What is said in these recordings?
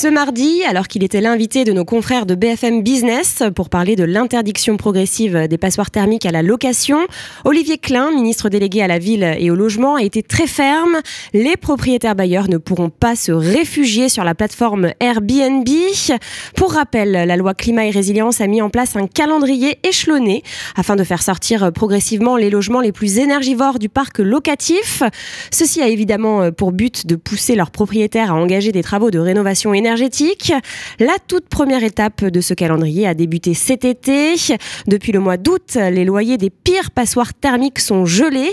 Ce mardi, alors qu'il était l'invité de nos confrères de BFM Business pour parler de l'interdiction progressive des passoires thermiques à la location, Olivier Klein, ministre délégué à la ville et au logement, a été très ferme. Les propriétaires bailleurs ne pourront pas se réfugier sur la plateforme Airbnb. Pour rappel, la loi climat et résilience a mis en place un calendrier échelonné afin de faire sortir progressivement les logements les plus énergivores du parc locatif. Ceci a évidemment pour but de pousser leurs propriétaires à engager des travaux de rénovation énergétique énergétique. La toute première étape de ce calendrier a débuté cet été. Depuis le mois d'août, les loyers des pires passoires thermiques sont gelés,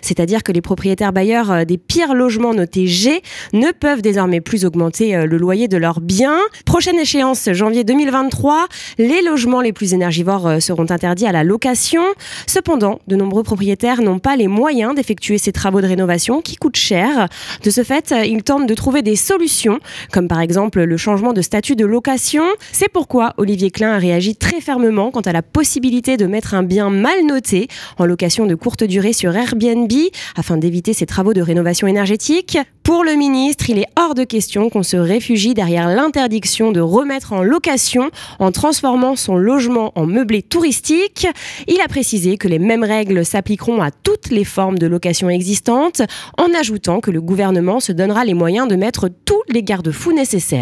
c'est-à-dire que les propriétaires bailleurs des pires logements notés G ne peuvent désormais plus augmenter euh, le loyer de leurs biens. Prochaine échéance, janvier 2023, les logements les plus énergivores euh, seront interdits à la location. Cependant, de nombreux propriétaires n'ont pas les moyens d'effectuer ces travaux de rénovation qui coûtent cher. De ce fait, ils tentent de trouver des solutions, comme par exemple le changement de statut de location. C'est pourquoi Olivier Klein a réagi très fermement quant à la possibilité de mettre un bien mal noté en location de courte durée sur Airbnb afin d'éviter ces travaux de rénovation énergétique. Pour le ministre, il est hors de question qu'on se réfugie derrière l'interdiction de remettre en location en transformant son logement en meublé touristique. Il a précisé que les mêmes règles s'appliqueront à toutes les formes de location existantes, en ajoutant que le gouvernement se donnera les moyens de mettre tous les garde-fous nécessaires.